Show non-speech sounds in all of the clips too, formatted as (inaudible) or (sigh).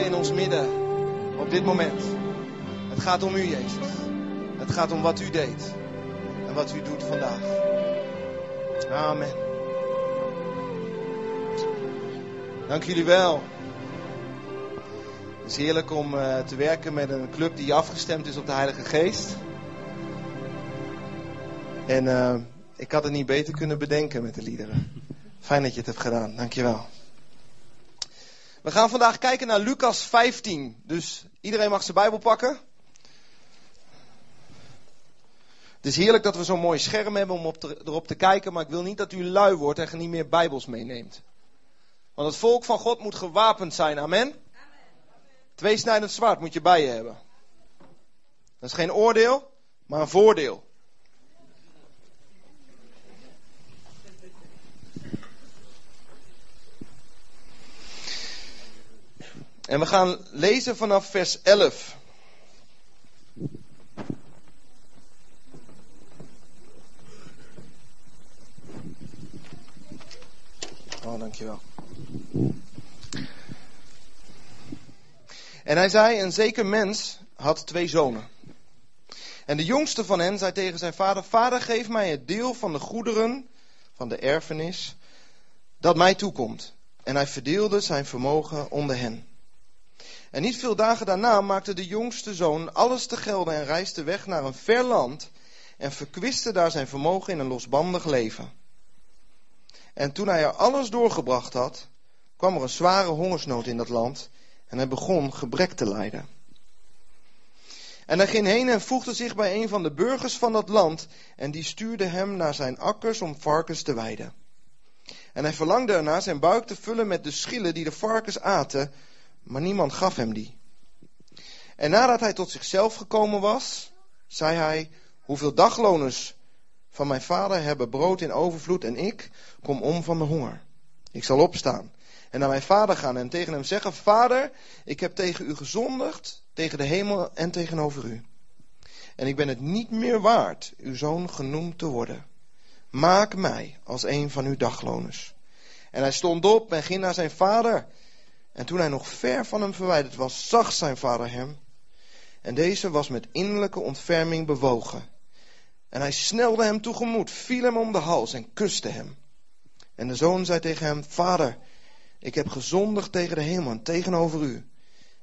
In ons midden op dit moment. Het gaat om u, Jezus. Het gaat om wat u deed en wat u doet vandaag. Amen. Dank jullie wel. Het is heerlijk om uh, te werken met een club die afgestemd is op de Heilige Geest. En uh, ik had het niet beter kunnen bedenken met de liederen. Fijn dat je het hebt gedaan. Dankjewel. We gaan vandaag kijken naar Lucas 15. Dus iedereen mag zijn Bijbel pakken. Het is heerlijk dat we zo'n mooi scherm hebben om op te, erop te kijken, maar ik wil niet dat u lui wordt en niet meer Bijbels meeneemt. Want het volk van God moet gewapend zijn. Amen. Tweesnijdend zwaard moet je bij je hebben. Dat is geen oordeel, maar een voordeel. En we gaan lezen vanaf vers 11. Oh, dankjewel. En hij zei, een zeker mens had twee zonen. En de jongste van hen zei tegen zijn vader, vader geef mij het deel van de goederen, van de erfenis, dat mij toekomt. En hij verdeelde zijn vermogen onder hen. En niet veel dagen daarna maakte de jongste zoon alles te gelden en reisde weg naar een ver land en verkwiste daar zijn vermogen in een losbandig leven. En toen hij er alles doorgebracht had, kwam er een zware hongersnood in dat land en hij begon gebrek te lijden. En hij ging heen en voegde zich bij een van de burgers van dat land en die stuurde hem naar zijn akkers om varkens te weiden. En hij verlangde ernaar zijn buik te vullen met de schillen die de varkens aten, maar niemand gaf hem die. En nadat hij tot zichzelf gekomen was, zei hij: Hoeveel dagloners van mijn vader hebben brood in overvloed en ik kom om van de honger. Ik zal opstaan en naar mijn vader gaan en tegen hem zeggen: Vader, ik heb tegen u gezondigd, tegen de hemel en tegenover u. En ik ben het niet meer waard uw zoon genoemd te worden. Maak mij als een van uw dagloners. En hij stond op en ging naar zijn vader. En toen hij nog ver van hem verwijderd was, zag zijn vader hem. En deze was met innerlijke ontferming bewogen. En hij snelde hem tegemoet, viel hem om de hals en kuste hem. En de zoon zei tegen hem: Vader, ik heb gezondigd tegen de hemel en tegenover u.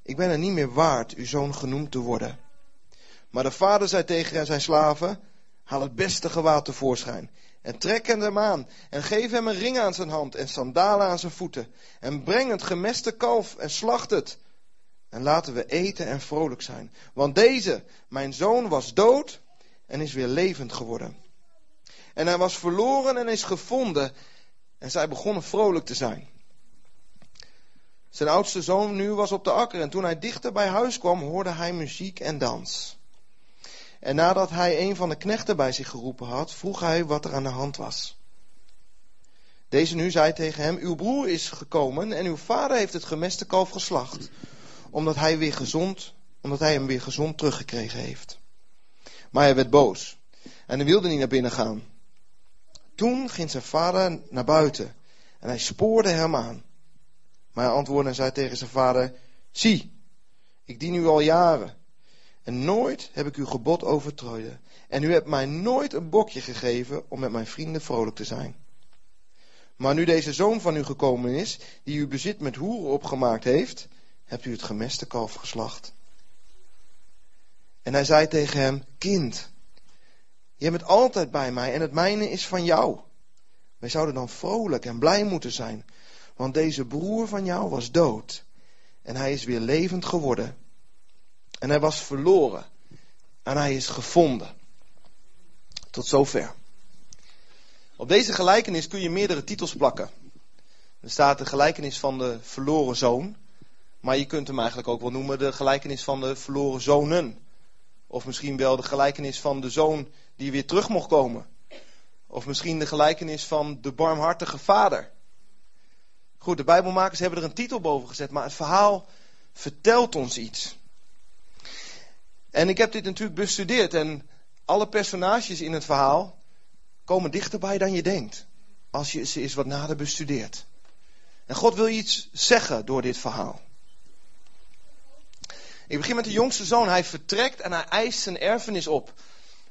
Ik ben er niet meer waard uw zoon genoemd te worden. Maar de vader zei tegen zijn slaven: Haal het beste gewaad tevoorschijn en trek hem aan en geef hem een ring aan zijn hand en sandalen aan zijn voeten. En breng het gemeste kalf en slacht het. En laten we eten en vrolijk zijn. Want deze, mijn zoon, was dood en is weer levend geworden. En hij was verloren en is gevonden. En zij begonnen vrolijk te zijn. Zijn oudste zoon nu was op de akker en toen hij dichter bij huis kwam hoorde hij muziek en dans. En nadat hij een van de knechten bij zich geroepen had, vroeg hij wat er aan de hand was. Deze nu zei tegen hem: Uw broer is gekomen en uw vader heeft het gemeste kalf geslacht, omdat hij, weer gezond, omdat hij hem weer gezond teruggekregen heeft. Maar hij werd boos en hij wilde niet naar binnen gaan. Toen ging zijn vader naar buiten en hij spoorde hem aan. Maar hij antwoordde en zei tegen zijn vader: Zie, ik dien u al jaren en nooit heb ik uw gebod overtreden. En u hebt mij nooit een bokje gegeven om met mijn vrienden vrolijk te zijn. Maar nu deze zoon van u gekomen is, die uw bezit met hoeren opgemaakt heeft, hebt u het gemeste kalf geslacht. En hij zei tegen hem, kind, je bent altijd bij mij en het mijne is van jou. Wij zouden dan vrolijk en blij moeten zijn, want deze broer van jou was dood en hij is weer levend geworden. En hij was verloren. En hij is gevonden. Tot zover. Op deze gelijkenis kun je meerdere titels plakken. Er staat de gelijkenis van de verloren zoon. Maar je kunt hem eigenlijk ook wel noemen de gelijkenis van de verloren zonen. Of misschien wel de gelijkenis van de zoon die weer terug mocht komen. Of misschien de gelijkenis van de barmhartige vader. Goed, de Bijbelmakers hebben er een titel boven gezet, maar het verhaal vertelt ons iets. En ik heb dit natuurlijk bestudeerd en alle personages in het verhaal komen dichterbij dan je denkt. Als je ze eens wat nader bestudeert. En God wil iets zeggen door dit verhaal. Ik begin met de jongste zoon. Hij vertrekt en hij eist zijn erfenis op.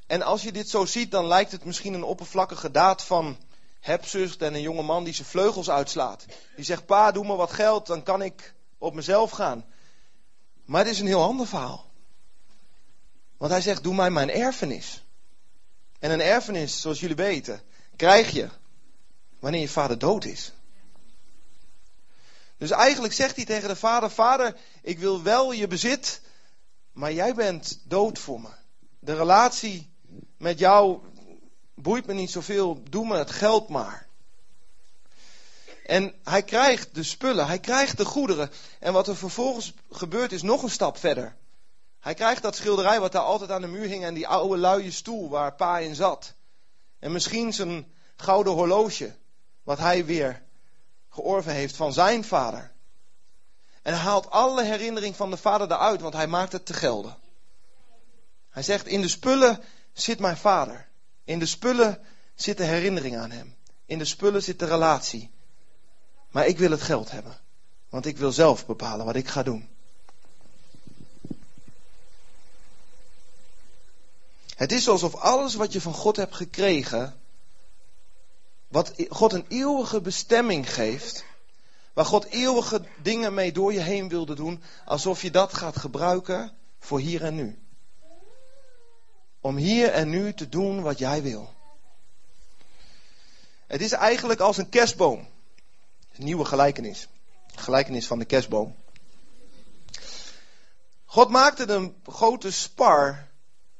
En als je dit zo ziet, dan lijkt het misschien een oppervlakkige daad van hebzucht en een jonge man die zijn vleugels uitslaat. Die zegt, pa, doe me wat geld, dan kan ik op mezelf gaan. Maar het is een heel ander verhaal. Want hij zegt, doe mij mijn erfenis. En een erfenis, zoals jullie weten, krijg je wanneer je vader dood is. Dus eigenlijk zegt hij tegen de vader: Vader, ik wil wel je bezit, maar jij bent dood voor me. De relatie met jou boeit me niet zoveel, doe me het geld maar. En hij krijgt de spullen, hij krijgt de goederen. En wat er vervolgens gebeurt is nog een stap verder. Hij krijgt dat schilderij wat daar altijd aan de muur hing en die oude luie stoel waar pa in zat. En misschien zijn gouden horloge, wat hij weer georven heeft van zijn vader. En hij haalt alle herinnering van de vader eruit, want hij maakt het te gelden. Hij zegt, in de spullen zit mijn vader. In de spullen zit de herinnering aan hem. In de spullen zit de relatie. Maar ik wil het geld hebben. Want ik wil zelf bepalen wat ik ga doen. Het is alsof alles wat je van God hebt gekregen, wat God een eeuwige bestemming geeft, waar God eeuwige dingen mee door je heen wilde doen, alsof je dat gaat gebruiken voor hier en nu. Om hier en nu te doen wat jij wil. Het is eigenlijk als een kerstboom. Een nieuwe gelijkenis. Gelijkenis van de kerstboom. God maakte een grote spar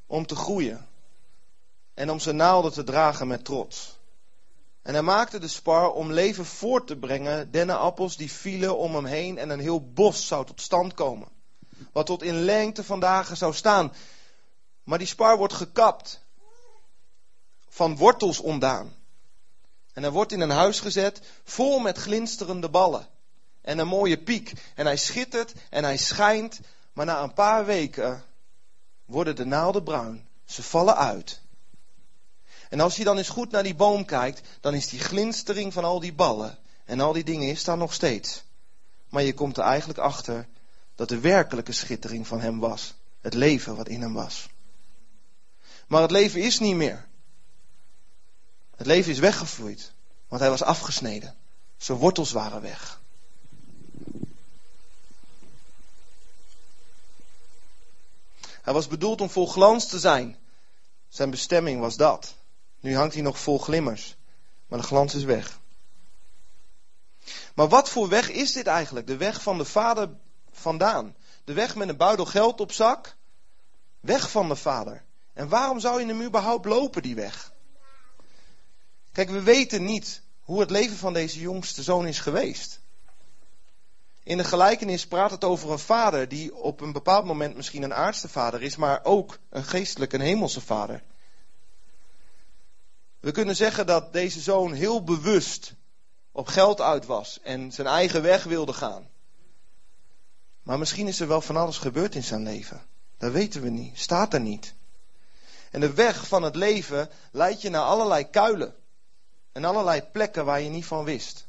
om te groeien. En om zijn naalden te dragen met trots. En hij maakte de spar om leven voort te brengen, dennenappels die vielen om hem heen en een heel bos zou tot stand komen. Wat tot in lengte van dagen zou staan. Maar die spar wordt gekapt, van wortels ontdaan. En hij wordt in een huis gezet, vol met glinsterende ballen. En een mooie piek. En hij schittert en hij schijnt, maar na een paar weken worden de naalden bruin. Ze vallen uit. En als je dan eens goed naar die boom kijkt, dan is die glinstering van al die ballen en al die dingen is daar nog steeds. Maar je komt er eigenlijk achter dat de werkelijke schittering van hem was. Het leven wat in hem was. Maar het leven is niet meer. Het leven is weggevloeid, want hij was afgesneden. Zijn wortels waren weg. Hij was bedoeld om vol glans te zijn. Zijn bestemming was dat. Nu hangt hij nog vol glimmers, maar de glans is weg. Maar wat voor weg is dit eigenlijk? De weg van de vader vandaan. De weg met een buidel geld op zak. Weg van de vader. En waarom zou je hem überhaupt lopen, die weg? Kijk, we weten niet hoe het leven van deze jongste zoon is geweest. In de gelijkenis praat het over een vader die op een bepaald moment misschien een aardse vader is, maar ook een geestelijke, een hemelse vader. We kunnen zeggen dat deze zoon heel bewust op geld uit was en zijn eigen weg wilde gaan. Maar misschien is er wel van alles gebeurd in zijn leven. Dat weten we niet, staat er niet. En de weg van het leven leidt je naar allerlei kuilen en allerlei plekken waar je niet van wist.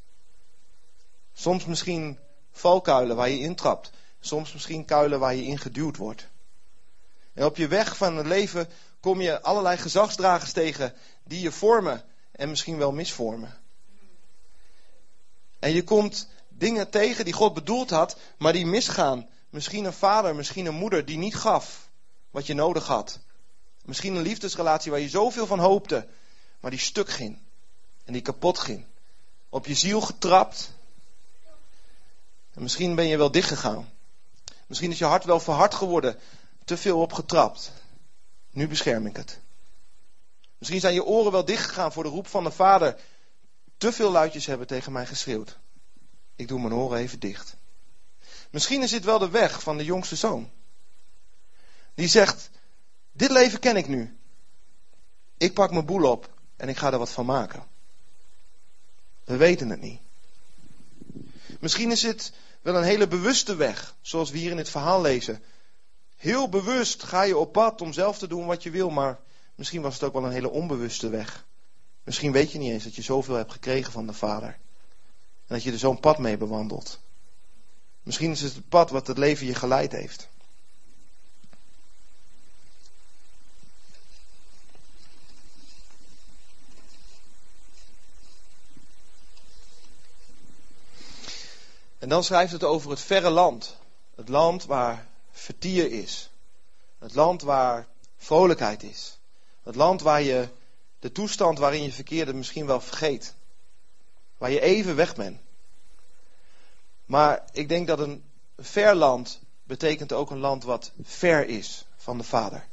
Soms misschien valkuilen waar je intrapt, soms misschien kuilen waar je ingeduwd wordt. En op je weg van het leven kom je allerlei gezagsdragers tegen die je vormen en misschien wel misvormen. En je komt dingen tegen die God bedoeld had, maar die misgaan. Misschien een vader, misschien een moeder die niet gaf wat je nodig had. Misschien een liefdesrelatie waar je zoveel van hoopte, maar die stuk ging en die kapot ging. Op je ziel getrapt. En misschien ben je wel dichtgegaan. Misschien is je hart wel verhard geworden, te veel opgetrapt. Nu bescherm ik het. Misschien zijn je oren wel dichtgegaan voor de roep van de vader. Te veel luidjes hebben tegen mij geschreeuwd. Ik doe mijn oren even dicht. Misschien is dit wel de weg van de jongste zoon. Die zegt: Dit leven ken ik nu. Ik pak mijn boel op en ik ga er wat van maken. We weten het niet. Misschien is het wel een hele bewuste weg, zoals we hier in het verhaal lezen. Heel bewust ga je op pad om zelf te doen wat je wil, maar misschien was het ook wel een hele onbewuste weg. Misschien weet je niet eens dat je zoveel hebt gekregen van de Vader. En dat je er zo'n pad mee bewandelt. Misschien is het het pad wat het leven je geleid heeft. En dan schrijft het over het verre land. Het land waar vertier is. Het land waar vrolijkheid is. Het land waar je de toestand waarin je verkeerde misschien wel vergeet. Waar je even weg bent. Maar ik denk dat een ver land betekent ook een land wat ver is van de Vader.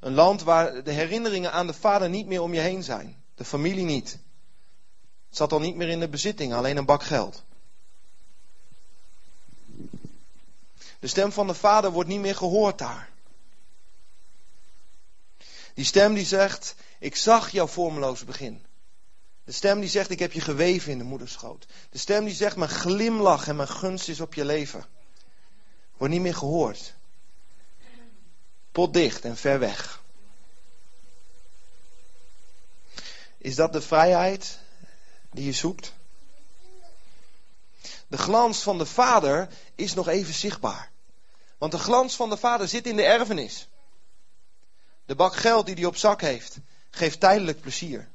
Een land waar de herinneringen aan de Vader niet meer om je heen zijn. De familie niet. Het zat al niet meer in de bezitting, alleen een bak geld. De stem van de Vader wordt niet meer gehoord daar. Die stem die zegt, ik zag jouw vormeloos begin. De stem die zegt, ik heb je geweven in de moederschoot. De stem die zegt, mijn glimlach en mijn gunst is op je leven. Wordt niet meer gehoord. Potdicht en ver weg. Is dat de vrijheid die je zoekt? De glans van de Vader is nog even zichtbaar. Want de glans van de Vader zit in de erfenis. De bak geld die hij op zak heeft, geeft tijdelijk plezier.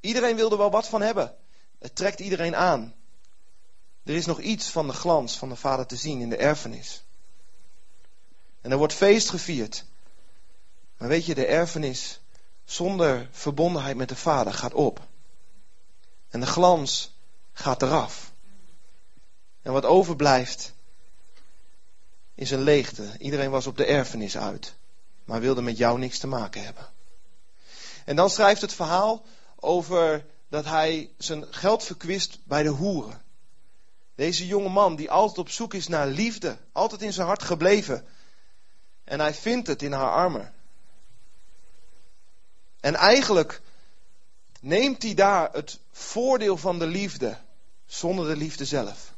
Iedereen wil er wel wat van hebben. Het trekt iedereen aan. Er is nog iets van de glans van de Vader te zien in de erfenis. En er wordt feest gevierd. Maar weet je, de erfenis zonder verbondenheid met de Vader gaat op. En de glans gaat eraf. En wat overblijft is een leegte. Iedereen was op de erfenis uit, maar wilde met jou niks te maken hebben. En dan schrijft het verhaal over dat hij zijn geld verkwist bij de hoeren. Deze jonge man die altijd op zoek is naar liefde, altijd in zijn hart gebleven. En hij vindt het in haar armen. En eigenlijk neemt hij daar het voordeel van de liefde zonder de liefde zelf.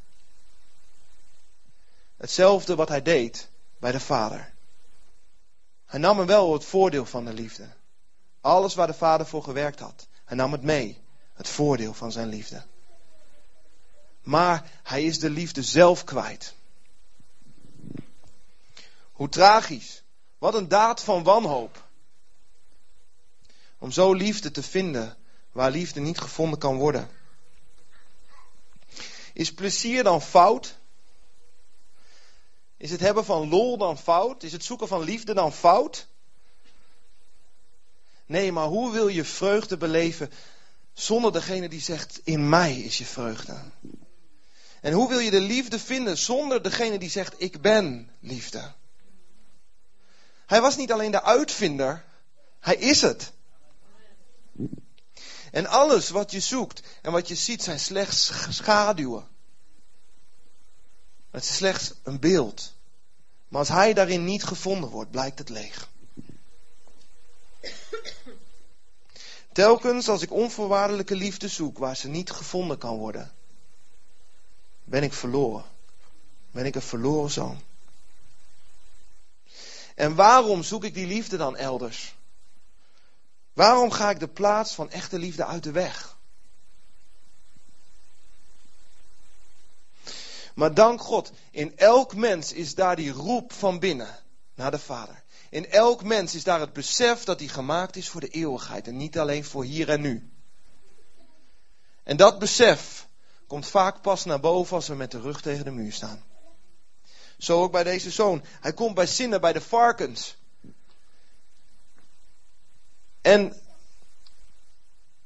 Hetzelfde wat hij deed bij de vader. Hij nam hem wel het voordeel van de liefde. Alles waar de vader voor gewerkt had. Hij nam het mee. Het voordeel van zijn liefde. Maar hij is de liefde zelf kwijt. Hoe tragisch. Wat een daad van wanhoop. Om zo liefde te vinden waar liefde niet gevonden kan worden. Is plezier dan fout? Is het hebben van lol dan fout? Is het zoeken van liefde dan fout? Nee, maar hoe wil je vreugde beleven zonder degene die zegt: In mij is je vreugde? En hoe wil je de liefde vinden zonder degene die zegt: Ik ben liefde? Hij was niet alleen de uitvinder, hij is het. En alles wat je zoekt en wat je ziet zijn slechts schaduwen. Het is slechts een beeld. Maar als hij daarin niet gevonden wordt, blijkt het leeg. Telkens als ik onvoorwaardelijke liefde zoek waar ze niet gevonden kan worden, ben ik verloren. Ben ik een verloren zoon. En waarom zoek ik die liefde dan elders? Waarom ga ik de plaats van echte liefde uit de weg? Maar dank God, in elk mens is daar die roep van binnen naar de Vader. In elk mens is daar het besef dat hij gemaakt is voor de eeuwigheid en niet alleen voor hier en nu. En dat besef komt vaak pas naar boven als we met de rug tegen de muur staan. Zo ook bij deze zoon. Hij komt bij zinnen bij de varkens. En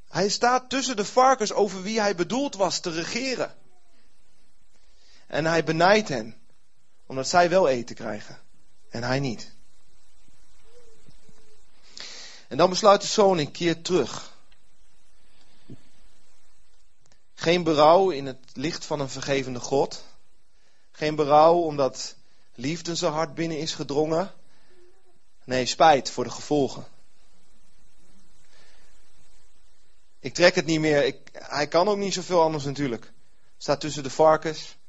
hij staat tussen de varkens over wie hij bedoeld was te regeren. En hij benijdt hen, omdat zij wel eten krijgen en hij niet. En dan besluit de zoon een keer terug. Geen berouw in het licht van een vergevende God. Geen berouw omdat liefde zo hard binnen is gedrongen. Nee, spijt voor de gevolgen. Ik trek het niet meer. Ik, hij kan ook niet zoveel anders natuurlijk. Staat tussen de varkens.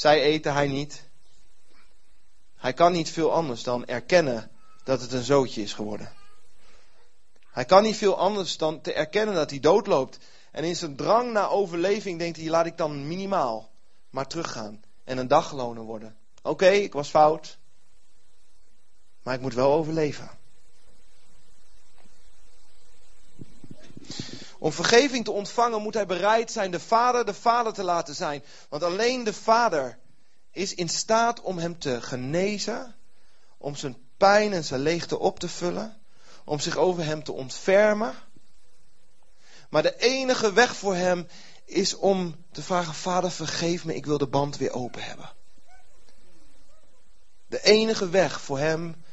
Zij eten, hij niet. Hij kan niet veel anders dan erkennen dat het een zootje is geworden. Hij kan niet veel anders dan te erkennen dat hij doodloopt. En in zijn drang naar overleving denkt hij, laat ik dan minimaal maar teruggaan. En een dagloner worden. Oké, ik was fout. Maar ik moet wel overleven. Om vergeving te ontvangen moet hij bereid zijn de vader de vader te laten zijn. Want alleen de vader is in staat om hem te genezen, om zijn pijn en zijn leegte op te vullen, om zich over hem te ontfermen. Maar de enige weg voor hem is om te vragen: Vader, vergeef me, ik wil de band weer open hebben. De enige weg voor hem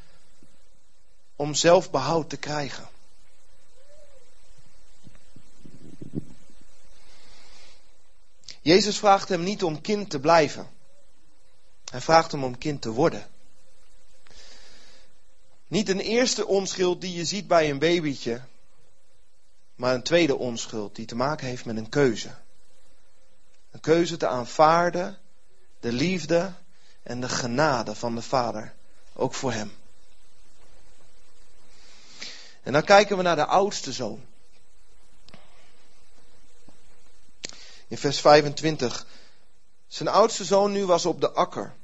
om zelfbehoud te krijgen. Jezus vraagt hem niet om kind te blijven. Hij vraagt hem om kind te worden. Niet een eerste onschuld die je ziet bij een babytje, maar een tweede onschuld die te maken heeft met een keuze. Een keuze te aanvaarden, de liefde en de genade van de Vader, ook voor hem. En dan kijken we naar de oudste zoon. In vers 25. Zijn oudste zoon nu was op de akker.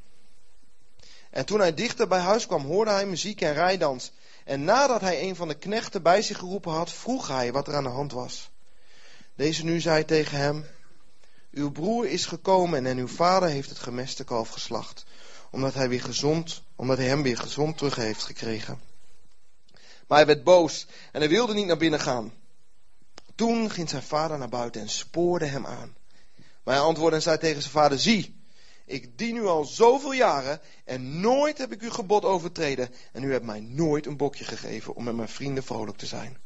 En toen hij dichter bij huis kwam, hoorde hij muziek en rijdans. En nadat hij een van de knechten bij zich geroepen had, vroeg hij wat er aan de hand was. Deze nu zei tegen hem: Uw broer is gekomen en uw vader heeft het gemeste kalf geslacht, omdat hij, weer gezond, omdat hij hem weer gezond terug heeft gekregen. Maar hij werd boos en hij wilde niet naar binnen gaan. Toen ging zijn vader naar buiten en spoorde hem aan. Maar hij antwoordde en zei tegen zijn vader: Zie, ik dien u al zoveel jaren en nooit heb ik uw gebod overtreden. En u hebt mij nooit een bokje gegeven om met mijn vrienden vrolijk te zijn.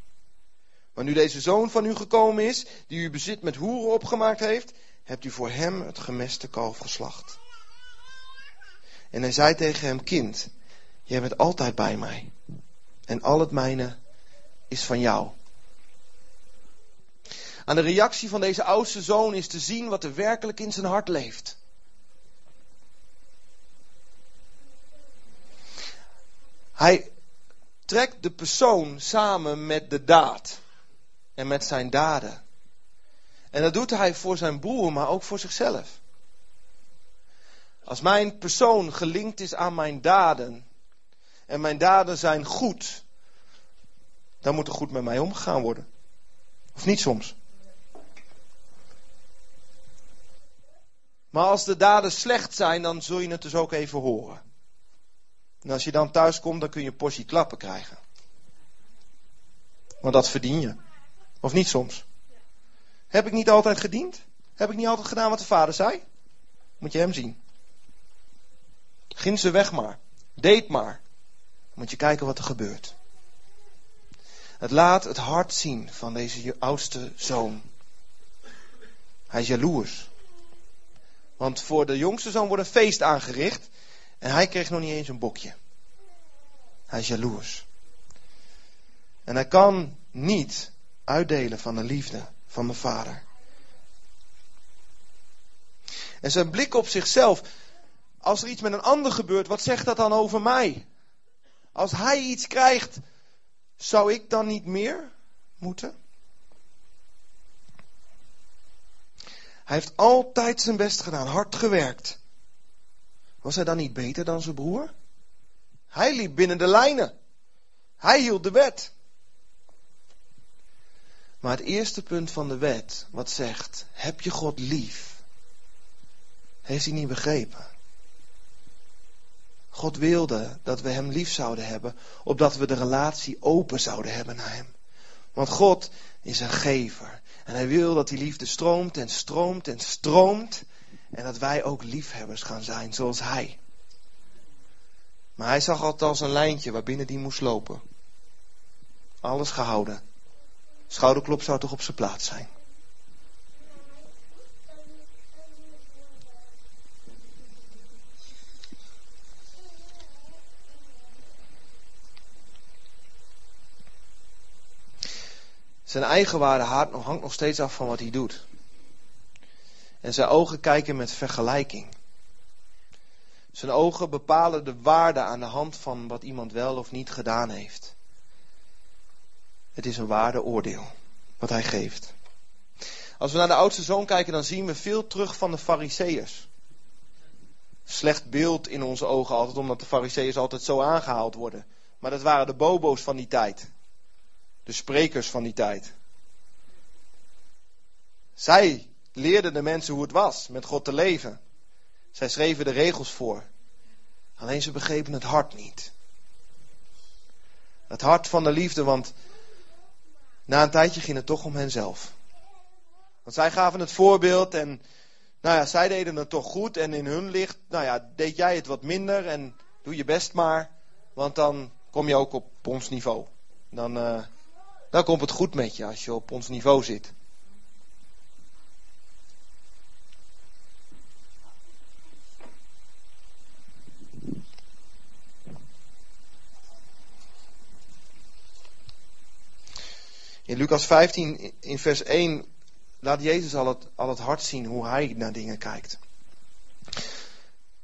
Maar nu deze zoon van u gekomen is, die uw bezit met hoeren opgemaakt heeft, hebt u voor hem het gemeste kalf geslacht. En hij zei tegen hem: Kind, jij bent altijd bij mij. En al het mijne is van jou. Aan de reactie van deze oudste zoon is te zien wat er werkelijk in zijn hart leeft. Hij trekt de persoon samen met de daad en met zijn daden. En dat doet hij voor zijn broer, maar ook voor zichzelf. Als mijn persoon gelinkt is aan mijn daden en mijn daden zijn goed, dan moet er goed met mij omgegaan worden. Of niet soms? Maar als de daden slecht zijn, dan zul je het dus ook even horen. En als je dan thuis komt, dan kun je portie klappen krijgen. Want dat verdien je. Of niet soms? Heb ik niet altijd gediend? Heb ik niet altijd gedaan wat de vader zei? Moet je hem zien. Ging ze weg maar. Deed maar. Moet je kijken wat er gebeurt. Het laat het hart zien van deze oudste zoon. Hij is jaloers. Want voor de jongste zoon wordt een feest aangericht. En hij kreeg nog niet eens een bokje. Hij is jaloers. En hij kan niet uitdelen van de liefde van de vader. En zijn blik op zichzelf. Als er iets met een ander gebeurt, wat zegt dat dan over mij? Als hij iets krijgt, zou ik dan niet meer moeten? Hij heeft altijd zijn best gedaan, hard gewerkt. Was hij dan niet beter dan zijn broer? Hij liep binnen de lijnen. Hij hield de wet. Maar het eerste punt van de wet, wat zegt, heb je God lief? Heeft hij niet begrepen. God wilde dat we hem lief zouden hebben, opdat we de relatie open zouden hebben naar hem. Want God is een gever. En hij wil dat die liefde stroomt en stroomt en stroomt. En dat wij ook liefhebbers gaan zijn, zoals hij. Maar hij zag altijd als een lijntje waarbinnen die moest lopen. Alles gehouden. Schouderklop zou toch op zijn plaats zijn. Zijn eigen waarde hangt nog steeds af van wat hij doet. En zijn ogen kijken met vergelijking. Zijn ogen bepalen de waarde aan de hand van wat iemand wel of niet gedaan heeft. Het is een waardeoordeel wat hij geeft. Als we naar de oudste zoon kijken, dan zien we veel terug van de Fariseërs. Slecht beeld in onze ogen altijd, omdat de Fariseërs altijd zo aangehaald worden. Maar dat waren de bobo's van die tijd. De sprekers van die tijd. Zij leerden de mensen hoe het was met God te leven. Zij schreven de regels voor. Alleen ze begrepen het hart niet. Het hart van de liefde, want na een tijdje ging het toch om henzelf. Want zij gaven het voorbeeld en nou ja, zij deden het toch goed en in hun licht, nou ja, deed jij het wat minder en doe je best maar, want dan kom je ook op ons niveau. Dan, uh, dan komt het goed met je als je op ons niveau zit. In Lucas 15, in vers 1, laat Jezus al het, al het hart zien hoe hij naar dingen kijkt.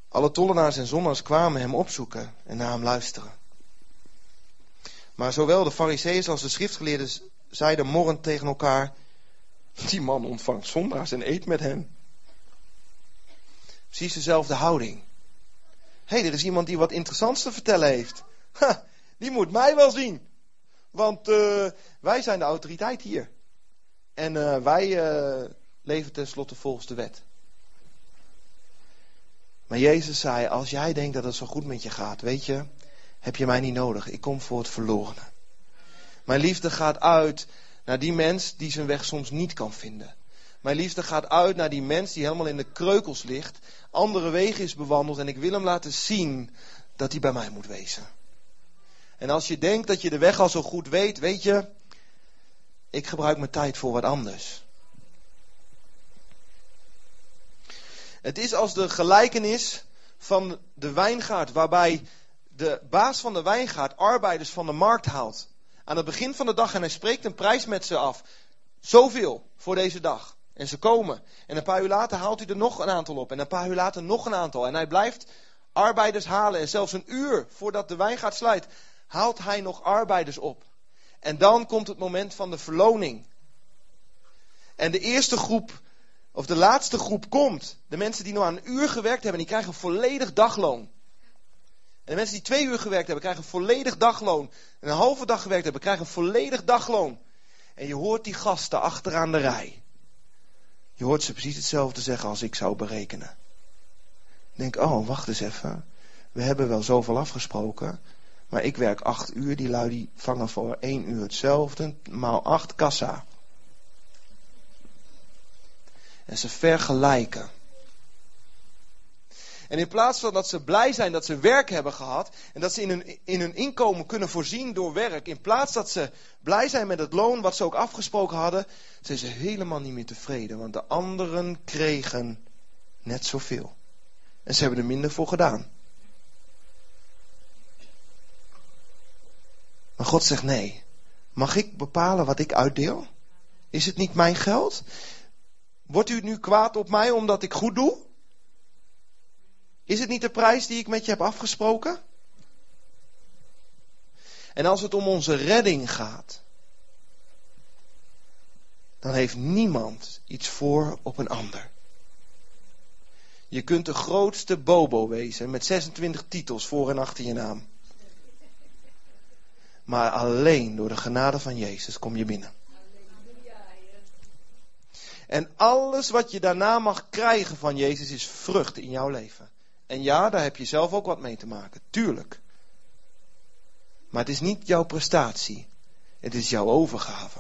Alle tollenaars en zondaars kwamen hem opzoeken en naar hem luisteren. Maar zowel de fariseeërs als de schriftgeleerden zeiden morrend tegen elkaar, die man ontvangt zondaars en eet met hen. Precies dezelfde houding. Hé, hey, er is iemand die wat interessants te vertellen heeft. (laughs) Ha, die moet mij wel zien. Want uh, wij zijn de autoriteit hier. En uh, wij uh, leven tenslotte volgens de wet. Maar Jezus zei, als jij denkt dat het zo goed met je gaat, weet je, heb je mij niet nodig. Ik kom voor het verlorene. Mijn liefde gaat uit naar die mens die zijn weg soms niet kan vinden. Mijn liefde gaat uit naar die mens die helemaal in de kreukels ligt, andere wegen is bewandeld en ik wil hem laten zien dat hij bij mij moet wezen. En als je denkt dat je de weg al zo goed weet, weet je, ik gebruik mijn tijd voor wat anders. Het is als de gelijkenis van de wijngaard, waarbij de baas van de wijngaard arbeiders van de markt haalt. Aan het begin van de dag en hij spreekt een prijs met ze af. Zoveel voor deze dag. En ze komen. En een paar uur later haalt hij er nog een aantal op. En een paar uur later nog een aantal. En hij blijft arbeiders halen. En zelfs een uur voordat de wijngaard sluit, haalt hij nog arbeiders op. En dan komt het moment van de verloning. En de eerste groep, of de laatste groep komt. De mensen die nog aan een uur gewerkt hebben, die krijgen volledig dagloon. En de mensen die twee uur gewerkt hebben, krijgen volledig dagloon. En een halve dag gewerkt hebben, krijgen volledig dagloon. En je hoort die gasten achteraan de rij. Je hoort ze precies hetzelfde zeggen als ik zou berekenen. Denk, oh, wacht eens even. We hebben wel zoveel afgesproken. Maar ik werk acht uur, die lui die vangen voor één uur hetzelfde, maal acht kassa. En ze vergelijken. En in plaats van dat ze blij zijn dat ze werk hebben gehad en dat ze in hun, in inkomen kunnen voorzien door werk, in plaats dat ze blij zijn met het loon wat ze ook afgesproken hadden, zijn ze helemaal niet meer tevreden, want de anderen kregen net zoveel. En ze hebben er minder voor gedaan. Maar God zegt nee. Mag ik bepalen wat ik uitdeel? Is het niet mijn geld? Wordt u nu kwaad op mij omdat ik goed doe? Is het niet de prijs die ik met je heb afgesproken? En als het om onze redding gaat, dan heeft niemand iets voor op een ander. Je kunt de grootste bobo wezen met 26 titels voor en achter je naam. Maar alleen door de genade van Jezus kom je binnen. En alles wat je daarna mag krijgen van Jezus is vrucht in jouw leven. En ja, daar heb je zelf ook wat mee te maken, tuurlijk. Maar het is niet jouw prestatie, het is jouw overgave.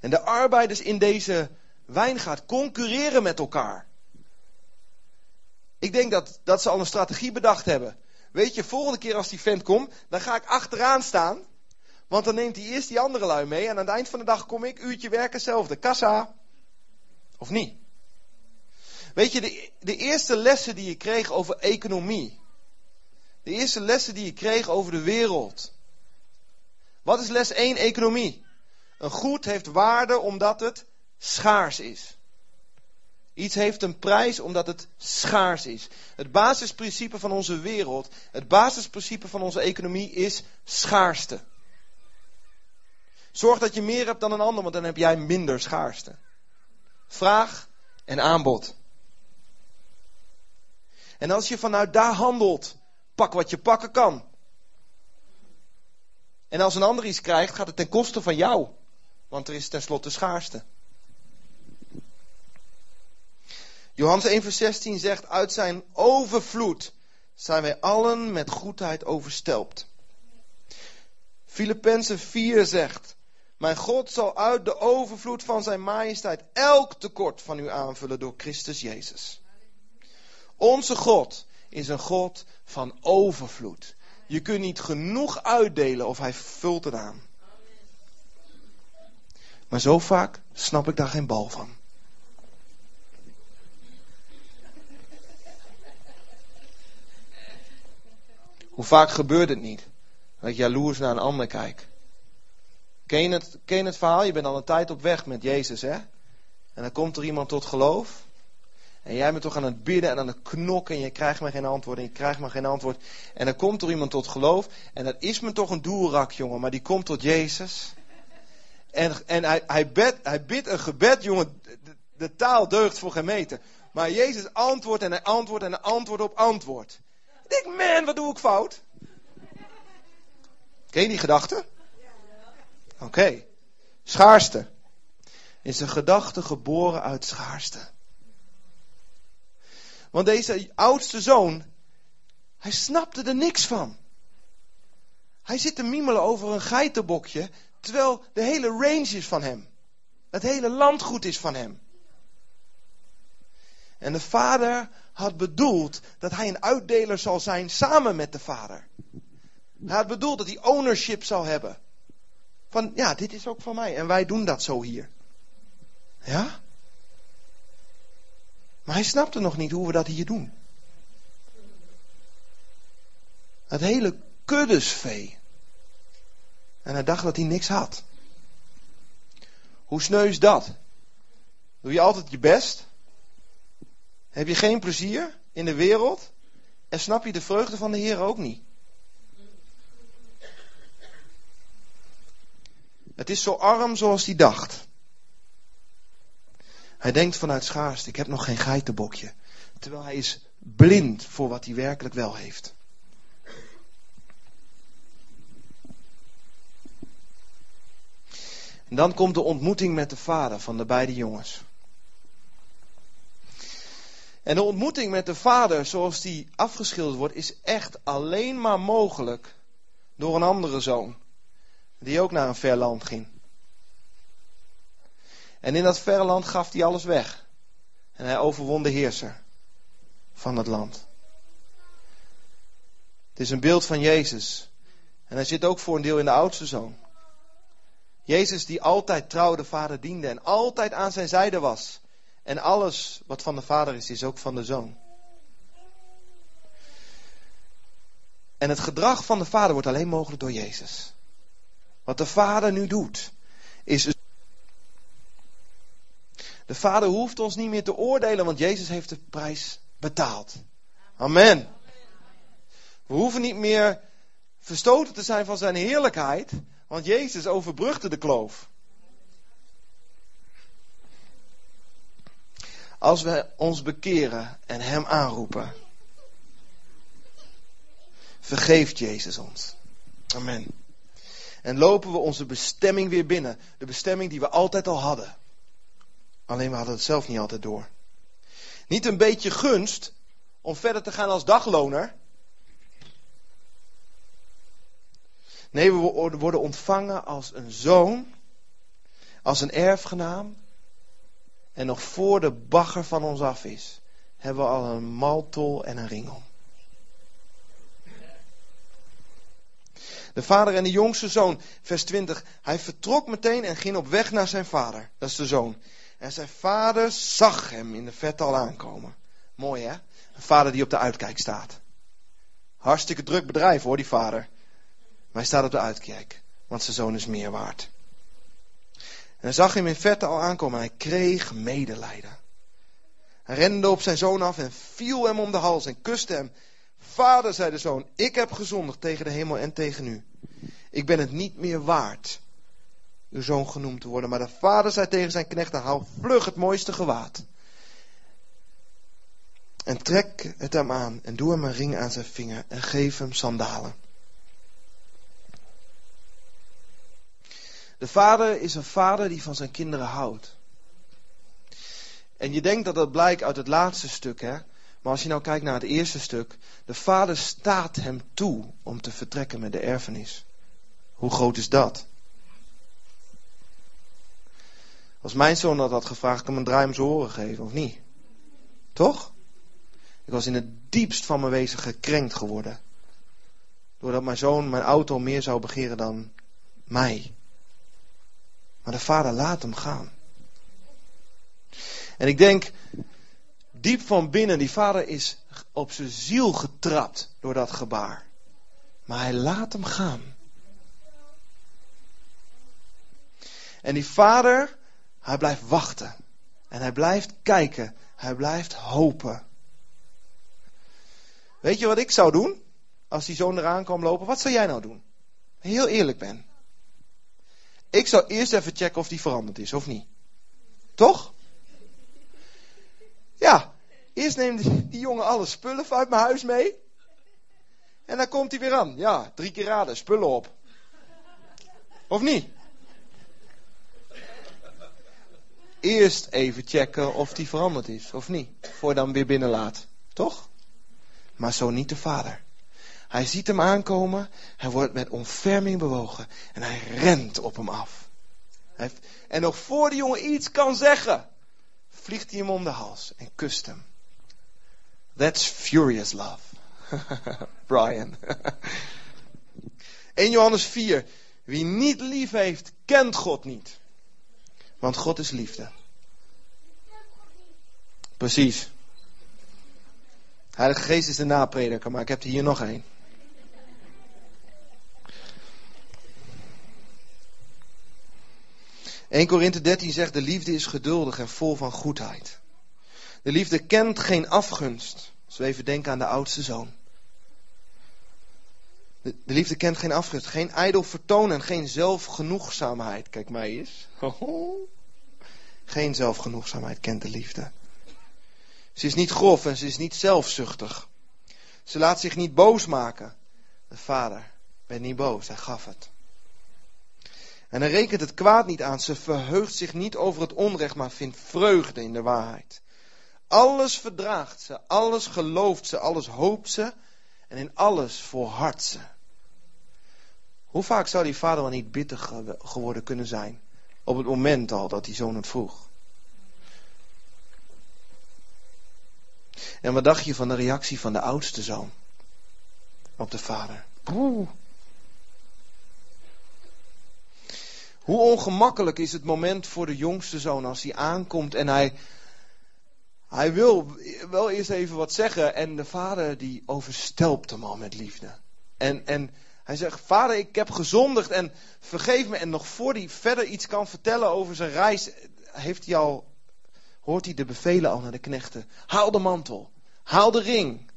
En de arbeiders in deze wijngaard concurreren met elkaar. Ik denk dat, dat ze al een strategie bedacht hebben. Weet je, volgende keer als die vent komt, dan ga ik achteraan staan. Want dan neemt hij eerst die andere lui mee. En aan het eind van de dag kom ik, uurtje werken, hetzelfde. Kassa. Of niet? Weet je, de, de eerste lessen die je kreeg over economie. De eerste lessen die je kreeg over de wereld. Wat is les 1 economie? Een goed heeft waarde omdat het schaars is. Iets heeft een prijs omdat het schaars is. Het basisprincipe van onze wereld, het basisprincipe van onze economie is schaarste. Zorg dat je meer hebt dan een ander, want dan heb jij minder schaarste. Vraag en aanbod. En als je vanuit daar handelt, pak wat je pakken kan. En als een ander iets krijgt, gaat het ten koste van jou. Want er is tenslotte schaarste. Johannes 1 vers 16 zegt, uit zijn overvloed zijn wij allen met goedheid overstelpt. Filippenzen 4 zegt, mijn God zal uit de overvloed van zijn majesteit elk tekort van u aanvullen door Christus Jezus. Onze God is een God van overvloed. Je kunt niet genoeg uitdelen of hij vult het aan. Maar zo vaak snap ik daar geen bal van. Hoe vaak gebeurt het niet? Dat ik jaloers naar een ander kijk. Ken je, het, ken je het verhaal? Je bent al een tijd op weg met Jezus, hè? En dan komt er iemand tot geloof. En jij bent toch aan het bidden en aan het knokken en je krijgt maar geen antwoord en je krijgt maar geen antwoord. En dan komt er iemand tot geloof en dat is me toch een doelrak, jongen, maar die komt tot Jezus. En, en hij, hij, bed, hij bidt een gebed, jongen, de, taal deugt voor geen. Maar Jezus antwoordt en hij antwoordt en hij antwoordt op antwoord. Ik denk, man, wat doe ik fout? Ken je die gedachte? Oké. Schaarste. Is een gedachte geboren uit schaarste. Want deze oudste zoon, hij snapte er niks van. Hij zit te miemelen over een geitenbokje, terwijl de hele range is van hem. Het hele landgoed is van hem. En de vader had bedoeld dat hij een uitdeler zal zijn samen met de vader. Hij had bedoeld dat hij ownership zou hebben. Van ja, dit is ook van mij en wij doen dat zo hier. Ja? Maar hij snapte nog niet hoe we dat hier doen. Het hele kuddesvee. En hij dacht dat hij niks had. Hoe sneu is dat? Doe je altijd je best? Heb je geen plezier in de wereld? En snap je de vreugde van de Heer ook niet? Het is zo arm zoals hij dacht. Hij denkt vanuit schaarste, ik heb nog geen geitenbokje. Terwijl hij is blind voor wat hij werkelijk wel heeft. En dan komt de ontmoeting met de vader van de beide jongens. En de ontmoeting met de vader, zoals die afgeschilderd wordt, is echt alleen maar mogelijk door een andere zoon. Die ook naar een ver land ging. En in dat verre land gaf hij alles weg. En hij overwon de heerser van het land. Het is een beeld van Jezus. En hij zit ook voor een deel in de oudste zoon. Jezus die altijd trouw de Vader diende en altijd aan zijn zijde was. En alles wat van de Vader is, is ook van de Zoon. En het gedrag van de Vader wordt alleen mogelijk door Jezus. Wat de Vader nu doet, is. De Vader hoeft ons niet meer te oordelen, want Jezus heeft de prijs betaald. Amen. We hoeven niet meer verstoten te zijn van zijn heerlijkheid, want Jezus overbrugde de kloof. Als we ons bekeren en Hem aanroepen, vergeeft Jezus ons. Amen. En lopen we onze bestemming weer binnen. De bestemming die we altijd al hadden. Alleen we hadden het zelf niet altijd door. Niet een beetje gunst om verder te gaan als dagloner. Nee, we worden ontvangen als een zoon, als een erfgenaam, en nog voor de bagger van ons af is, hebben we al een maltol en een ring om. De vader en de jongste zoon, vers 20. Hij vertrok meteen en ging op weg naar zijn vader. Dat is de zoon. En zijn vader zag hem in de verte al aankomen. Mooi hè? Een vader die op de uitkijk staat. Hartstikke druk bedrijf hoor, die vader. Maar hij staat op de uitkijk. Want zijn zoon is meer waard. En hij zag hem in verte al aankomen en hij kreeg medelijden. Hij rende op zijn zoon af en viel hem om de hals en kuste hem. Vader, zei de zoon, ik heb gezondigd tegen de hemel en tegen u. Ik ben het niet meer waard uw zoon genoemd te worden. Maar de vader zei tegen zijn knechten, haal vlug het mooiste gewaad. En trek het hem aan en doe hem een ring aan zijn vinger en geef hem sandalen. De vader is een vader die van zijn kinderen houdt. En je denkt dat dat blijkt uit het laatste stuk, hè? Maar als je nou kijkt naar het eerste stuk, de vader staat hem toe om te vertrekken met de erfenis. Hoe groot is dat? Als mijn zoon dat had gevraagd, ik hem een draai om zijn oren geven, of niet? Toch? Ik was in het diepst van mijn wezen gekrenkt geworden. Doordat mijn zoon mijn auto meer zou begeren dan mij. Maar de vader laat hem gaan. En ik denk, diep van binnen, die vader is op zijn ziel getrapt door dat gebaar. Maar hij laat hem gaan. En die vader, hij blijft wachten. En hij blijft kijken. Hij blijft hopen. Weet je wat ik zou doen? Als die zoon eraan kwam lopen. Wat zou jij nou doen? Heel eerlijk ben. Ik zou eerst even checken of die veranderd is of niet. Toch? Ja, eerst neemt die, die jongen alle spullen uit mijn huis mee. En dan komt hij weer aan. Ja, drie keer raden, spullen op. Of niet? Eerst even checken of die veranderd is, of niet. Voor dan weer binnenlaat. Toch? Maar zo niet de vader. Hij ziet hem aankomen, hij wordt met onferming bewogen en hij rent op hem af. en nog voor de jongen iets kan zeggen, vliegt hij hem om de hals en kust hem. That's furious love. (laughs) Brian. (laughs) 1 Johannes 4. Wie niet lief heeft, kent God niet. Want God is liefde. Precies. Heilige Geest is de naprediker, maar ik heb er hier nog één. ...1 Korinthe 13 zegt... ...de liefde is geduldig en vol van goedheid. De liefde kent geen afgunst. We even denken aan de oudste zoon. De, de liefde kent geen afgunst, geen ijdel vertoon en geen zelfgenoegzaamheid. Kijk mij eens. (laughs) Geen zelfgenoegzaamheid kent de liefde. Ze is niet grof en ze is niet zelfzuchtig. Ze laat zich niet boos maken. De vader werd niet boos, hij gaf het. En hij rekent het kwaad niet aan. Ze verheugt zich niet over het onrecht, maar vindt vreugde in de waarheid. Alles verdraagt ze, alles gelooft ze, alles hoopt ze en in alles volhardt ze. Hoe vaak zou die vader wel niet bitter geworden kunnen zijn op het moment al dat die zoon het vroeg? En wat dacht je van de reactie van de oudste zoon op de vader? Oeh. Hoe ongemakkelijk is het moment voor de jongste zoon als hij aankomt en hij, hij wil wel eerst even wat zeggen en de vader die overstelpt hem al met liefde. En, en hij zegt, vader ik heb gezondigd en vergeef me. En nog voor hij verder iets kan vertellen over zijn reis, heeft hij al hoort hij de bevelen al naar de knechten. Haal de mantel. Haal de ring.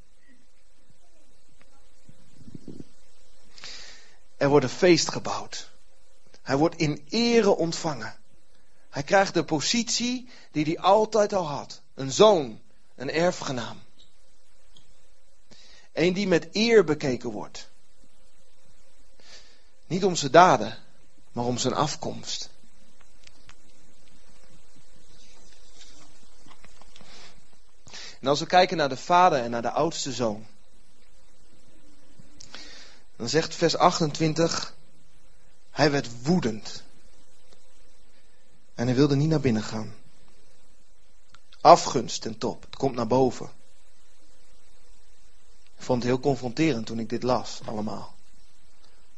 Er wordt een feest gebouwd. Hij wordt in ere ontvangen. Hij krijgt de positie die hij altijd al had. Een zoon, een erfgenaam. Een die met eer bekeken wordt. Niet om zijn daden, maar om zijn afkomst. En als we kijken naar de vader en naar de oudste zoon, dan zegt vers 28, hij werd woedend. En hij wilde niet naar binnen gaan. Afgunst ten top, het komt naar boven. Ik vond het heel confronterend toen ik dit las, allemaal.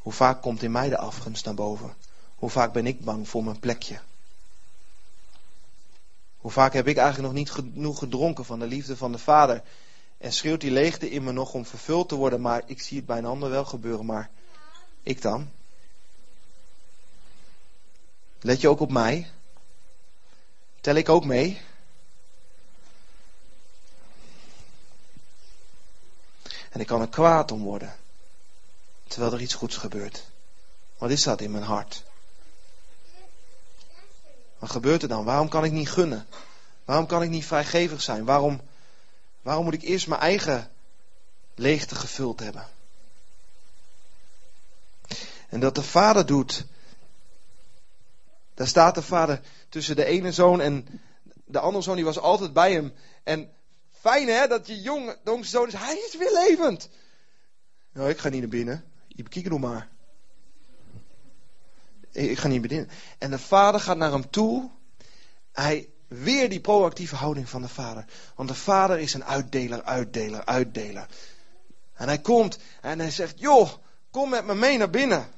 Hoe vaak komt in mij de afgunst naar boven? Hoe vaak ben ik bang voor mijn plekje? Hoe vaak heb ik eigenlijk nog niet genoeg gedronken van de liefde van de Vader? En schreeuwt die leegte in me nog om vervuld te worden, maar ik zie het bij een ander wel gebeuren, maar ik dan? Let je ook op mij? Tel ik ook mee? En ik kan er kwaad om worden, terwijl er iets goeds gebeurt. Wat is dat in mijn hart? Wat gebeurt er dan? Waarom kan ik niet gunnen? Waarom kan ik niet vrijgevig zijn? Waarom, waarom moet ik eerst mijn eigen leegte gevuld hebben? En dat de vader doet, Daar staat de vader tussen de ene zoon en de andere zoon, die was altijd bij hem. En fijn hè, dat je jonge, jongste zoon is, hij is weer levend. Nou, ik ga niet naar binnen. Je bekijkt nog maar. Ik ga niet binnen. En de vader gaat naar hem toe. Hij, weer die proactieve houding van de vader. Want de vader is een uitdeler, uitdeler, uitdeler. En hij komt en hij zegt, joh, kom met me mee naar binnen.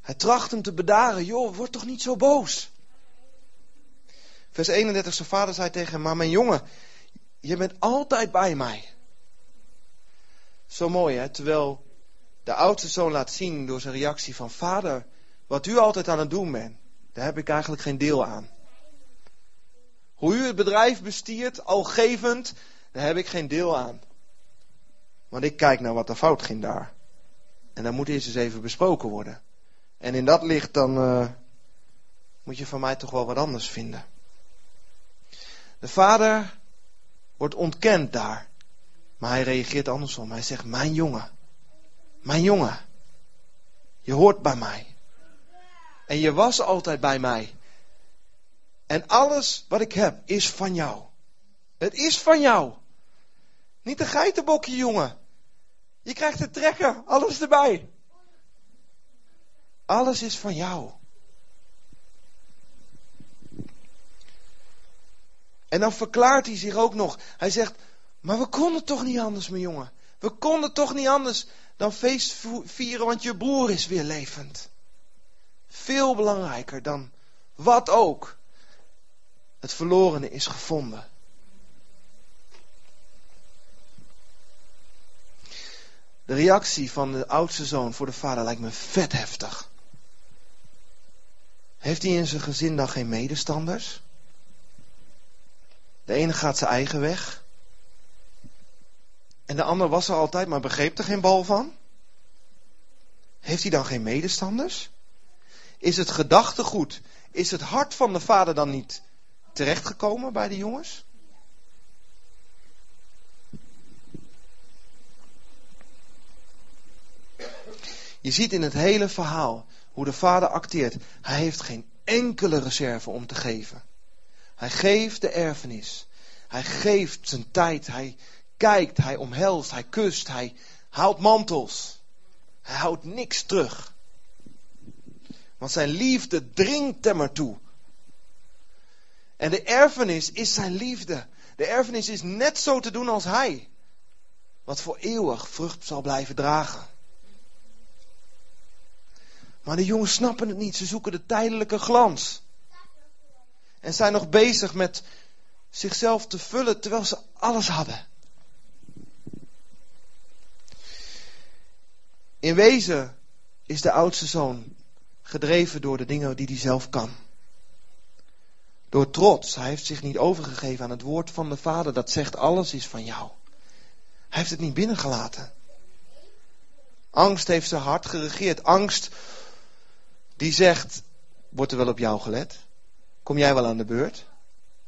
Hij tracht hem te bedaren. Joh, word toch niet zo boos. Vers 31, zijn vader zei tegen hem, maar mijn jongen, je bent altijd bij mij. Zo mooi hè, terwijl de oudste zoon laat zien door zijn reactie van vader, wat u altijd aan het doen bent, daar heb ik eigenlijk geen deel aan. Hoe u het bedrijf bestiert, algevend, daar heb ik geen deel aan. Want ik kijk naar wat er fout ging daar. En dat moet eerst eens even besproken worden. En in dat licht dan uh, moet je van mij toch wel wat anders vinden. De vader wordt ontkend daar. Maar hij reageert andersom. Hij zegt, mijn jongen, mijn jongen, je hoort bij mij. En je was altijd bij mij. En alles wat ik heb is van jou. Het is van jou. Niet een geitenbokje, jongen. Je krijgt het trekken, alles erbij. Alles is van jou. En dan verklaart hij zich ook nog. Hij zegt, maar we konden toch niet anders, mijn jongen. We konden toch niet anders dan feest vieren, want je broer is weer levend. Veel belangrijker dan wat ook. Het verlorene is gevonden. De reactie van de oudste zoon voor de vader lijkt me vet heftig. Heeft hij in zijn gezin dan geen medestanders? De ene gaat zijn eigen weg. En de ander was er altijd, maar begreep er geen bal van. Heeft hij dan geen medestanders? Is het gedachtegoed, is het hart van de vader dan niet terechtgekomen bij de jongens? Je ziet in het hele verhaal hoe de vader acteert. Hij heeft geen enkele reserve om te geven. Hij geeft de erfenis. Hij geeft zijn tijd. Hij kijkt, hij omhelst, hij kust, hij haalt mantels. Hij houdt niks terug. Want zijn liefde dringt hem ertoe. En de erfenis is zijn liefde. De erfenis is net zo te doen als hij. Wat voor eeuwig vrucht zal blijven dragen. Maar de jongens snappen het niet. Ze zoeken de tijdelijke glans. En zijn nog bezig met zichzelf te vullen terwijl ze alles hadden. In wezen is de oudste zoon gedreven door de dingen die hij zelf kan. Door trots. Hij heeft zich niet overgegeven aan het woord van de Vader. Dat zegt alles is van jou. Hij heeft het niet binnengelaten. Angst heeft zijn hart geregeerd. Angst die zegt, wordt er wel op jou gelet? Kom jij wel aan de beurt?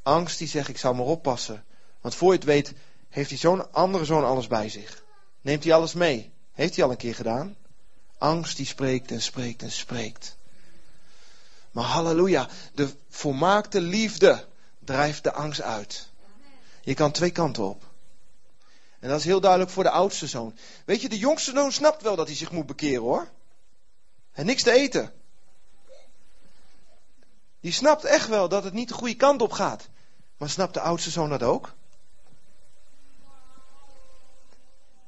Angst die zegt, ik zou maar oppassen. Want voor je het weet, heeft die zo'n andere zoon alles bij zich. Neemt hij alles mee? Heeft hij al een keer gedaan? Angst die spreekt en spreekt en spreekt. Maar halleluja, de volmaakte liefde drijft de angst uit. Je kan twee kanten op. En dat is heel duidelijk voor de oudste zoon. Weet je, de jongste zoon snapt wel dat hij zich moet bekeren hoor. En niks te eten. Die snapt echt wel dat het niet de goede kant op gaat. Maar snapt de oudste zoon dat ook?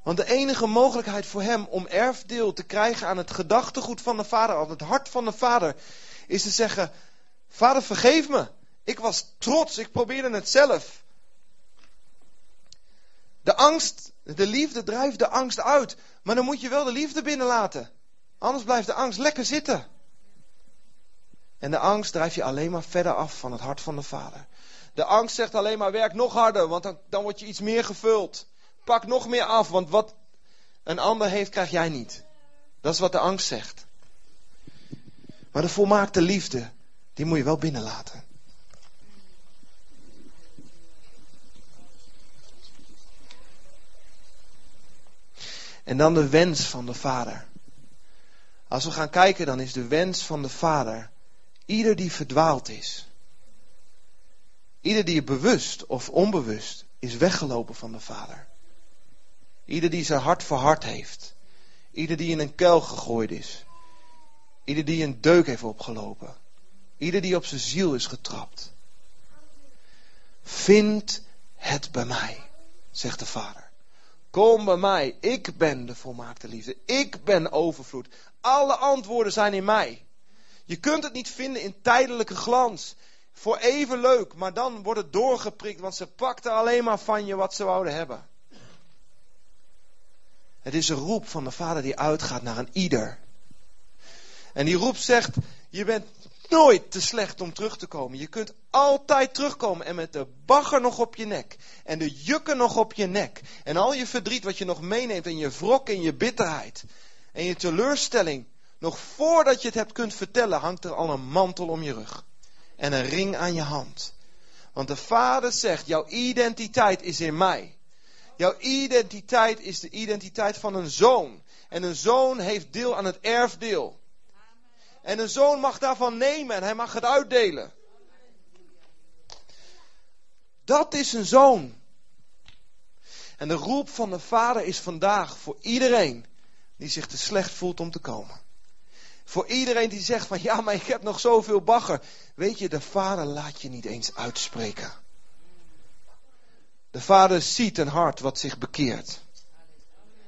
Want de enige mogelijkheid voor hem om erfdeel te krijgen aan het gedachtegoed van de vader, aan het hart van de vader, is te zeggen: Vader, vergeef me. Ik was trots, ik probeerde het zelf. De angst, de liefde drijft de angst uit. Maar dan moet je wel de liefde binnenlaten. Anders blijft de angst lekker zitten. En de angst drijft je alleen maar verder af van het hart van de Vader. De angst zegt alleen maar werk nog harder, want dan, dan word je iets meer gevuld. Pak nog meer af, want wat een ander heeft, krijg jij niet. Dat is wat de angst zegt. Maar de volmaakte liefde, die moet je wel binnenlaten. En dan de wens van de Vader. Als we gaan kijken, dan is de wens van de Vader, ieder die verdwaald is, ieder die bewust of onbewust is weggelopen van de Vader, ieder die zijn hart verhard heeft, ieder die in een kuil gegooid is, ieder die een deuk heeft opgelopen, ieder die op zijn ziel is getrapt, vind het bij mij, zegt de Vader. Kom bij mij, ik ben de volmaakte liefde, ik ben overvloed. Alle antwoorden zijn in mij. Je kunt het niet vinden in tijdelijke glans. Voor even leuk, maar dan wordt het doorgeprikt, want ze pakten alleen maar van je wat ze wouden hebben. Het is een roep van de Vader die uitgaat naar een ieder. En die roep zegt: Je bent nooit te slecht om terug te komen. Je kunt altijd terugkomen en met de bagger nog op je nek. En de jukken nog op je nek. En al je verdriet wat je nog meeneemt en je wrok en je bitterheid. En je teleurstelling. Nog voordat je het hebt kunt vertellen hangt er al een mantel om je rug. En een ring aan je hand. Want de vader zegt, jouw identiteit is in mij. Jouw identiteit is de identiteit van een zoon. En een zoon heeft deel aan het erfdeel. En een zoon mag daarvan nemen en hij mag het uitdelen. Dat is een zoon. En de roep van de vader is vandaag voor iedereen die zich te slecht voelt om te komen. Voor iedereen die zegt van ja, maar ik heb nog zoveel bagger. Weet je, de vader laat je niet eens uitspreken. De vader ziet een hart wat zich bekeert.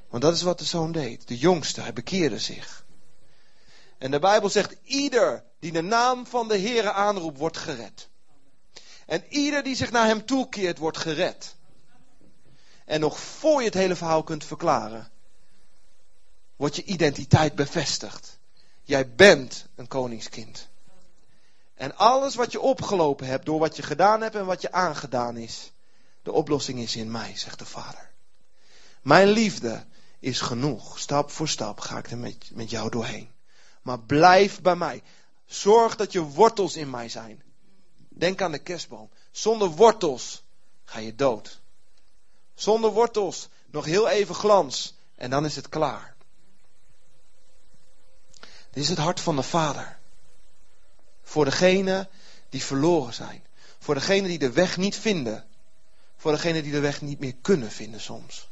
Want dat is wat de zoon deed. De jongste, hij bekeerde zich. En de Bijbel zegt, ieder die de naam van de Heere aanroept, wordt gered. En ieder die zich naar hem toekeert, wordt gered. En nog voor je het hele verhaal kunt verklaren, wordt je identiteit bevestigd. Jij bent een koningskind. En alles wat je opgelopen hebt door wat je gedaan hebt en wat je aangedaan is, de oplossing is in mij, zegt de Vader. Mijn liefde is genoeg. Stap voor stap ga ik er met, met jou doorheen. Maar blijf bij mij. Zorg dat je wortels in mij zijn. Denk aan de kerstboom. Zonder wortels ga je dood. Zonder wortels nog heel even glans en dan is het klaar. Dit is het hart van de Vader. Voor degenen die verloren zijn. Voor degenen die de weg niet vinden. Voor degenen die de weg niet meer kunnen vinden soms.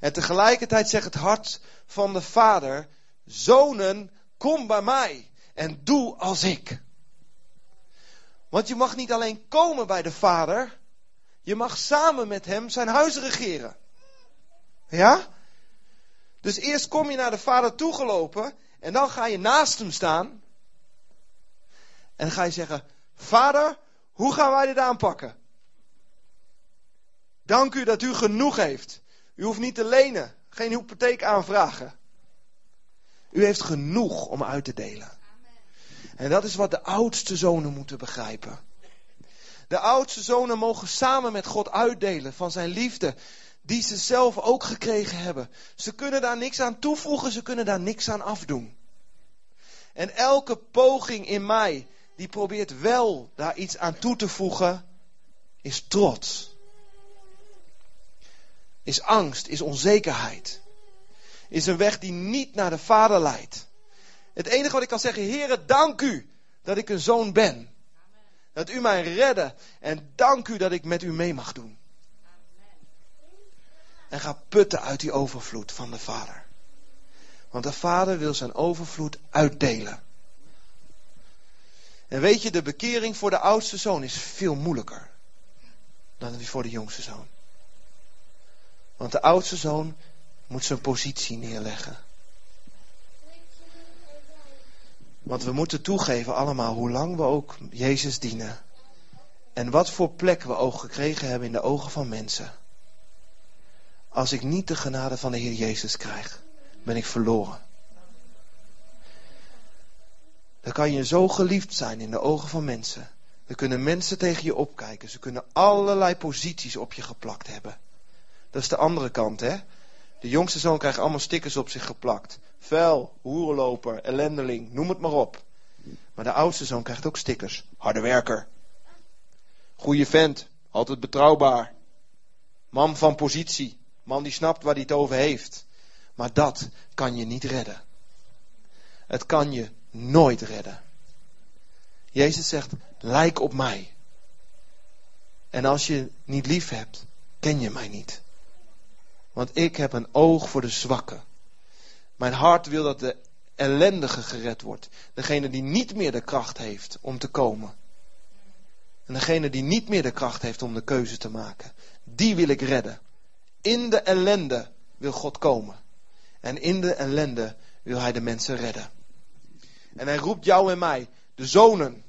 En tegelijkertijd zegt het hart van de Vader: Zonen, kom bij mij en doe als ik. Want je mag niet alleen komen bij de Vader, je mag samen met hem zijn huis regeren. Ja? Dus eerst kom je naar de Vader toegelopen en dan ga je naast hem staan. En dan ga je zeggen: Vader, hoe gaan wij dit aanpakken? Dank u dat u genoeg heeft. U hoeft niet te lenen, geen hypotheek aanvragen. U heeft genoeg om uit te delen. En dat is wat de oudste zonen moeten begrijpen. De oudste zonen mogen samen met God uitdelen van zijn liefde, die ze zelf ook gekregen hebben. Ze kunnen daar niks aan toevoegen, ze kunnen daar niks aan afdoen. En elke poging in mij, die probeert wel daar iets aan toe te voegen, is trots. Is angst, is onzekerheid is een weg die niet naar de Vader leidt. Het enige wat ik kan zeggen, Heere, dank u dat ik een zoon ben. Dat u mij redde en dank u dat ik met u mee mag doen. En ga putten uit die overvloed van de Vader. Want de Vader wil zijn overvloed uitdelen. En weet je, de bekering voor de oudste zoon is veel moeilijker dan die voor de jongste zoon. Want de oudste zoon moet zijn positie neerleggen. Want we moeten toegeven allemaal hoe lang we ook Jezus dienen. En wat voor plek we ook gekregen hebben in de ogen van mensen. Als ik niet de genade van de Heer Jezus krijg, ben ik verloren. Dan kan je zo geliefd zijn in de ogen van mensen. Dan kunnen mensen tegen je opkijken. Ze kunnen allerlei posities op je geplakt hebben. Dat is de andere kant, hè? De jongste zoon krijgt allemaal stickers op zich geplakt. Vuil, hoerenloper, ellendeling, noem het maar op. Maar de oudste zoon krijgt ook stickers. Harde werker. Goeie vent, altijd betrouwbaar. Man van positie. Man die snapt waar hij het over heeft. Maar dat kan je niet redden. Het kan je nooit redden. Jezus zegt, lijk op mij. En als je niet lief hebt, ken je mij niet. Want ik heb een oog voor de zwakken. Mijn hart wil dat de ellendige gered wordt. Degene die niet meer de kracht heeft om te komen. En degene die niet meer de kracht heeft om de keuze te maken. Die wil ik redden. In de ellende wil God komen. En in de ellende wil hij de mensen redden. En hij roept jou en mij, de zonen.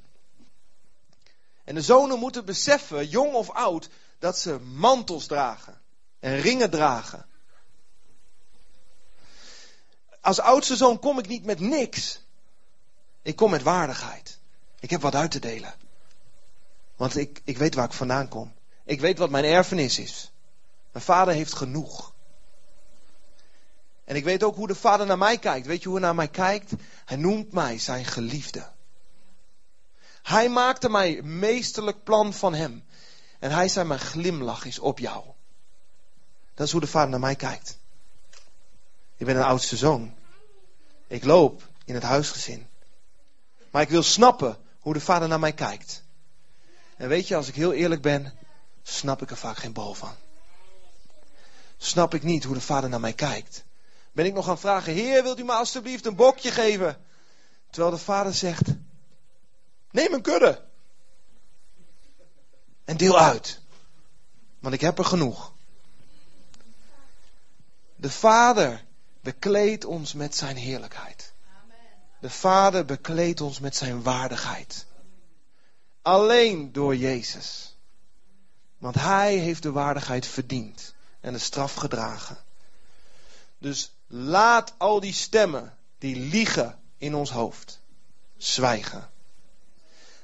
En de zonen moeten beseffen, jong of oud, dat ze mantels dragen en ringen dragen. Als oudste zoon kom ik niet met niks. Ik kom met waardigheid. Ik heb wat uit te delen. Want ik, ik weet waar ik vandaan kom. Ik weet wat mijn erfenis is. Mijn vader heeft genoeg. En ik weet ook hoe de vader naar mij kijkt. Weet je hoe hij naar mij kijkt? Hij noemt mij zijn geliefde. Hij maakte mij meesterlijk plan van hem. En hij zei, mijn glimlach is op jou. Dat is hoe de vader naar mij kijkt. Je bent een oudste zoon. Ik loop in het huisgezin. Maar ik wil snappen hoe de vader naar mij kijkt. En weet je, als ik heel eerlijk ben, snap ik er vaak geen bal van. Snap ik niet hoe de vader naar mij kijkt. Ben ik nog aan het vragen, Heer, wilt u me alstublieft een bokje geven? Terwijl de vader zegt, neem een kudde. En deel uit. Want ik heb er genoeg. De vader bekleedt ons met zijn heerlijkheid. De vader bekleedt ons met zijn waardigheid. Alleen door Jezus. Want hij heeft de waardigheid verdiend en de straf gedragen. Dus laat al die stemmen die liegen in ons hoofd zwijgen.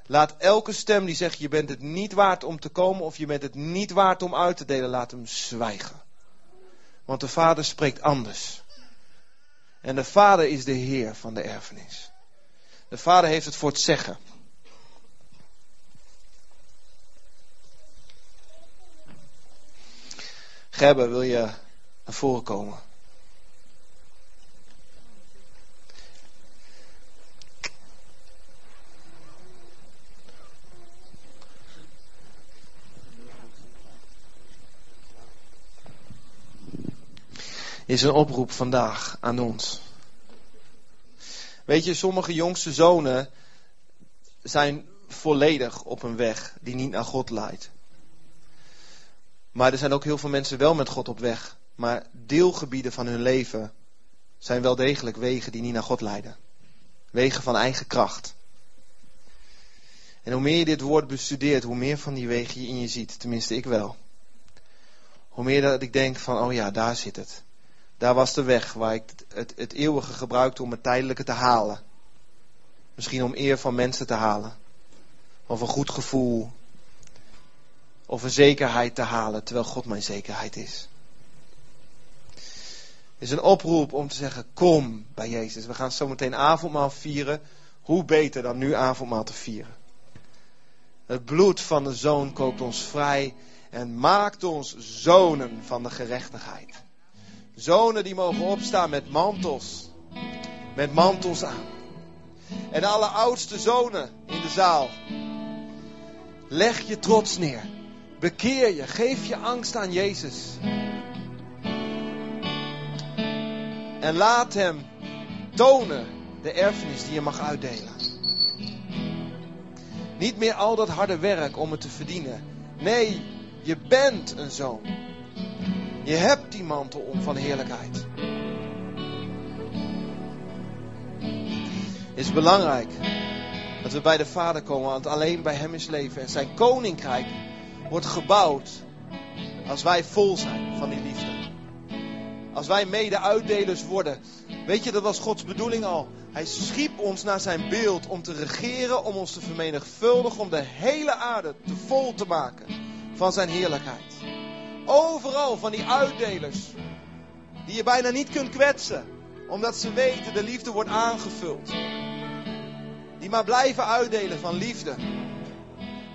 Laat elke stem die zegt je bent het niet waard om te komen of je bent het niet waard om uit te delen, laat hem zwijgen. Want de Vader spreekt anders. En de Vader is de Heer van de erfenis. De Vader heeft het voor het zeggen. Gerber, wil je naar voren komen? is een oproep vandaag aan ons. Weet je, sommige jongste zonen zijn volledig op een weg die niet naar God leidt. Maar er zijn ook heel veel mensen wel met God op weg. Maar deelgebieden van hun leven zijn wel degelijk wegen die niet naar God leiden. Wegen van eigen kracht. En hoe meer je dit woord bestudeert, hoe meer van die wegen je in je ziet. Tenminste, ik wel. Hoe meer dat ik denk van, oh ja, daar zit het. Daar was de weg waar ik het, het, eeuwige gebruikte om het tijdelijke te halen. Misschien om eer van mensen te halen. Of een goed gevoel. Of een zekerheid te halen, terwijl God mijn zekerheid is. Het is een oproep om te zeggen, kom bij Jezus. We gaan zometeen avondmaal vieren. Hoe beter dan nu avondmaal te vieren? Het bloed van de Zoon koopt ons vrij en maakt ons zonen van de gerechtigheid. Zonen die mogen opstaan met mantels. Met mantels aan. En alle oudste zonen in de zaal. Leg je trots neer. Bekeer je. Geef je angst aan Jezus. En laat hem tonen de erfenis die je mag uitdelen. Niet meer al dat harde werk om het te verdienen. Nee, je bent een zoon. Je hebt die mantel om van heerlijkheid. Het is belangrijk dat we bij de Vader komen, want alleen bij Hem is leven. En zijn koninkrijk wordt gebouwd als wij vol zijn van die liefde. Als wij mede-uitdelers worden. Weet je, dat was Gods bedoeling al. Hij schiep ons naar zijn beeld om te regeren, om ons te vermenigvuldigen, om de hele aarde te vol te maken van zijn heerlijkheid. Overal van die uitdelers. Die je bijna niet kunt kwetsen. Omdat ze weten de liefde wordt aangevuld. Die maar blijven uitdelen van liefde.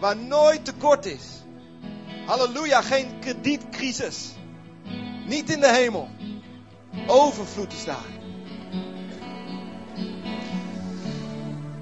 Waar nooit tekort is. Halleluja, geen kredietcrisis. Niet in de hemel. Overvloed is daar.